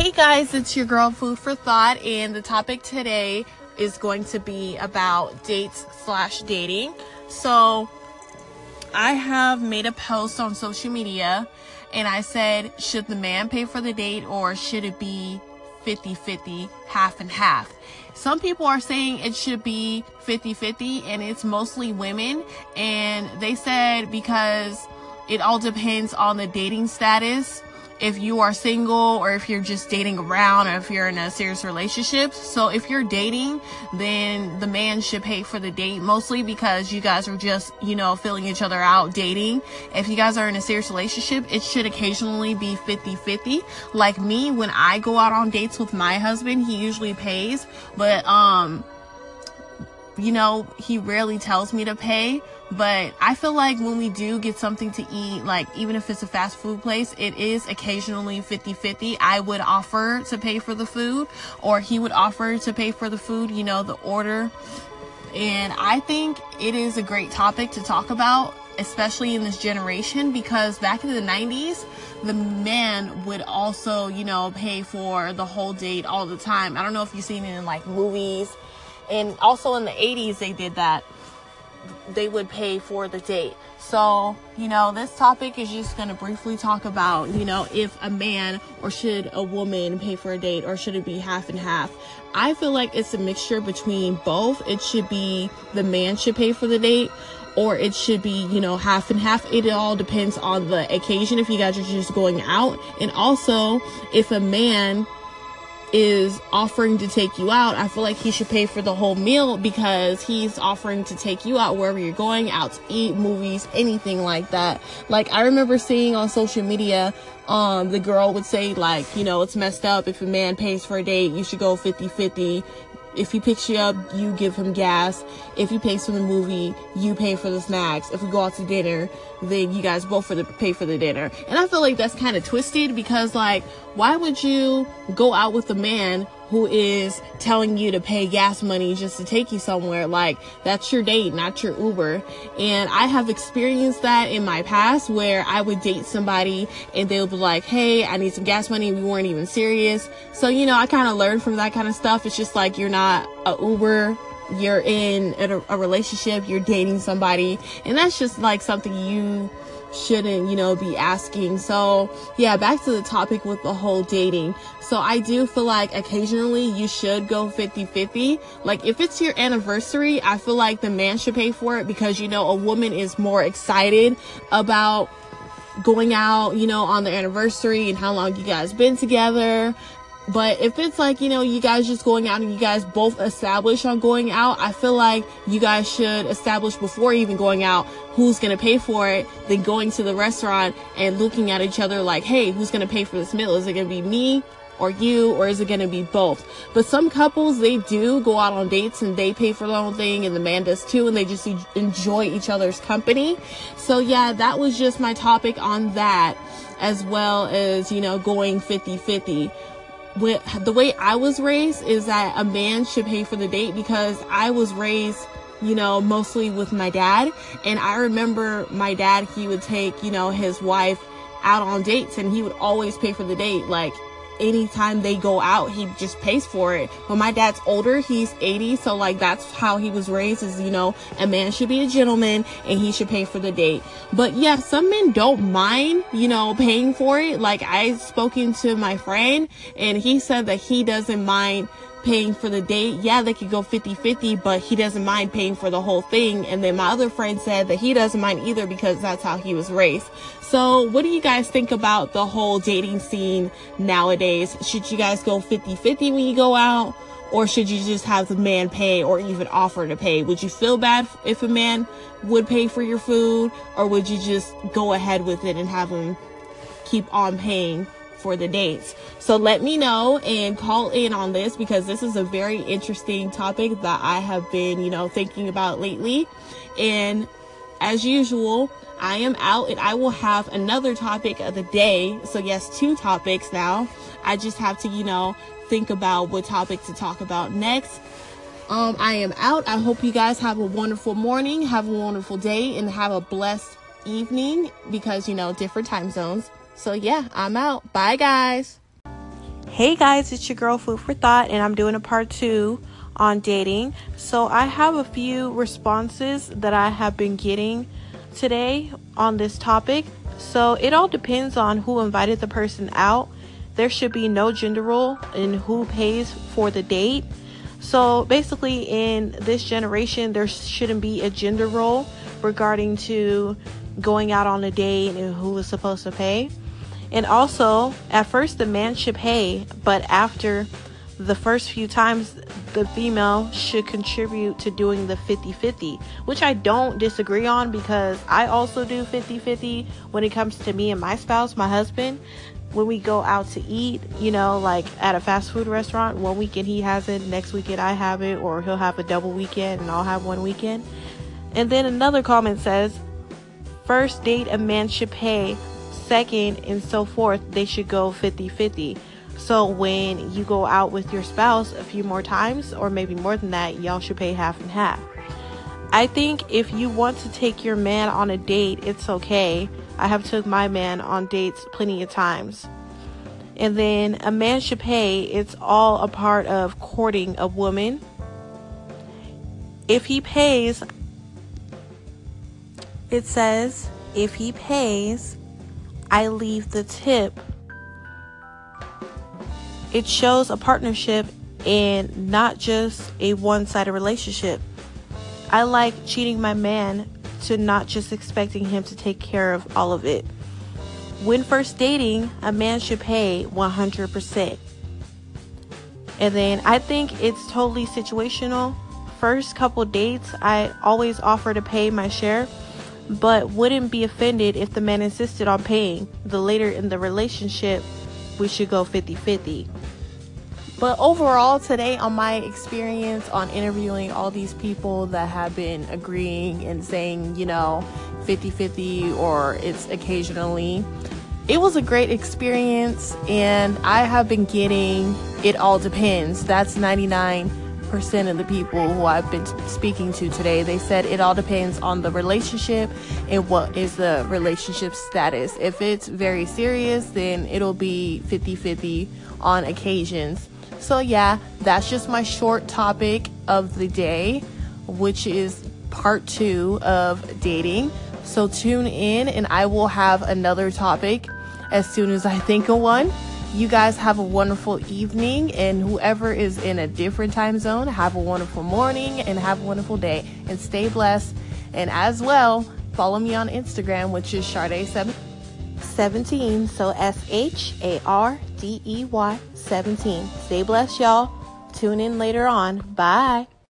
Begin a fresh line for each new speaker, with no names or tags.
Hey guys, it's your girl Food for Thought, and the topic today is going to be about dates slash dating. So, I have made a post on social media and I said, should the man pay for the date or should it be 50 50, half and half? Some people are saying it should be 50 50, and it's mostly women. And they said because it all depends on the dating status if you are single or if you're just dating around or if you're in a serious relationship. So if you're dating, then the man should pay for the date mostly because you guys are just, you know, filling each other out dating. If you guys are in a serious relationship, it should occasionally be 50-50. Like me, when I go out on dates with my husband, he usually pays, but um you know, he rarely tells me to pay, but I feel like when we do get something to eat, like even if it's a fast food place, it is occasionally 50 50. I would offer to pay for the food, or he would offer to pay for the food, you know, the order. And I think it is a great topic to talk about, especially in this generation, because back in the 90s, the man would also, you know, pay for the whole date all the time. I don't know if you've seen it in like movies and also in the 80s they did that they would pay for the date so you know this topic is just going to briefly talk about you know if a man or should a woman pay for a date or should it be half and half i feel like it's a mixture between both it should be the man should pay for the date or it should be, you know, half and half. It all depends on the occasion if you guys are just going out. And also, if a man is offering to take you out, I feel like he should pay for the whole meal because he's offering to take you out wherever you're going, out to eat, movies, anything like that. Like I remember seeing on social media, um, the girl would say like, you know, it's messed up if a man pays for a date, you should go 50-50 if he picks you up, you give him gas. If he pays for the movie, you pay for the snacks. If we go out to dinner, then you guys both for the pay for the dinner. And I feel like that's kind of twisted because like, why would you go out with a man who is telling you to pay gas money just to take you somewhere. Like, that's your date, not your Uber. And I have experienced that in my past where I would date somebody and they'll be like, hey, I need some gas money. We weren't even serious. So, you know, I kind of learned from that kind of stuff. It's just like you're not a Uber you're in a, a, relationship, you're dating somebody, and that's just like something you shouldn't, you know, be asking. So, yeah, back to the topic with the whole dating. So, I do feel like occasionally you should go 50 50. Like, if it's your anniversary, I feel like the man should pay for it because, you know, a woman is more excited about going out, you know, on the anniversary and how long you guys been together. But if it's like, you know, you guys just going out and you guys both establish on going out, I feel like you guys should establish before even going out who's going to pay for it, then going to the restaurant and looking at each other like, hey, who's going to pay for this meal? Is it going to be me or you, or is it to be both? But some couples, they do go out on dates and they pay for the whole thing, and the man does too, and they just enjoy each other's company. So, yeah, that was just my topic on that, as well as, you know, going 50 50 with the way I was raised is that a man should pay for the date because I was raised, you know, mostly with my dad. And I remember my dad, he would take, you know, his wife out on dates and he would always pay for the date. Like, anytime they go out, he just pays for it. But my dad's older, he's 80, so like that's how he was raised is, you know, a man should be a gentleman and he should pay for the date. But yeah, some men don't mind, you know, paying for it. Like I spoken to my friend and he said that he doesn't mind paying for the date. Yeah, they could go 50-50, but he doesn't mind paying for the whole thing. And then my other friend said that he doesn't mind either because that's how he was raised. So what do you guys think about the whole dating scene nowadays? Should you guys go 50-50 when you go out? Or should you just have the man pay or even offer to pay? Would you feel bad if a man would pay for your food? Or would you just go ahead with it and have him keep on paying for the dates. So let me know and call in on this because this is a very interesting topic that I have been, you know, thinking about lately. And as usual, I am out and I will have another topic of the day. So yes, two topics now. I just have to, you know, think about what topic to talk about next. Um, I am out. I hope you guys have a wonderful morning, have a wonderful day, and have a blessed evening because, you know, different time zones. So, yeah, I'm out. Bye, guys.
Hey guys, it's your girl Food for Thought, and I'm doing a part two on dating. So, I have a few responses that I have been getting today on this topic. So, it all depends on who invited the person out. There should be no gender role in who pays for the date. So, basically, in this generation, there shouldn't be a gender role regarding to going out on a date and who is supposed to pay. And also, at first, the man should pay, but after the first few times, the female should contribute to doing the 50 50, which I don't disagree on because I also do 50 50 when it comes to me and my spouse, my husband. When we go out to eat, you know, like at a fast food restaurant, one weekend he has it, next weekend I have it, or he'll have a double weekend and I'll have one weekend. And then another comment says, First date, a man should pay second and so forth, they should go 50 50. So when you go out with your spouse a few more times, or maybe more than that, y'all should pay half and half. I think if you want to take your man on a date, it's okay. I have took my man on dates plenty of times. And then a man should pay, it's all a part of courting a woman. If he pays, it says, if he pays, I leave the tip. It shows a partnership and not just a one sided relationship. I like cheating my man to not just expecting him to take care of all of it. When first dating, a man should pay 100%. And then I think it's totally situational. First couple dates, I always offer to pay my share but wouldn't be offended if the man insisted on paying. The later in the relationship, we should go 50 50. But overall, today, on my experience on interviewing all these people that have been agreeing and saying, you know, 50 50 or it's occasionally, it was a great experience. And I have been getting it all depends. That's 99 percent of the people who I've been speaking to today, they said it all depends on the relationship and what is the relationship status. If it's very serious, then it'll be 50 50 on occasions. So, yeah, that's just my short topic of the day, which is part two of dating. So, tune in and I will have another topic as soon as I think of one. You guys have a wonderful evening, and whoever is in a different time zone, have a wonderful morning and have a wonderful day. And stay blessed. And as well, follow me on Instagram, which is Shardey17. So S H A R D E Y 17. Stay blessed, y'all. Tune in later on. Bye.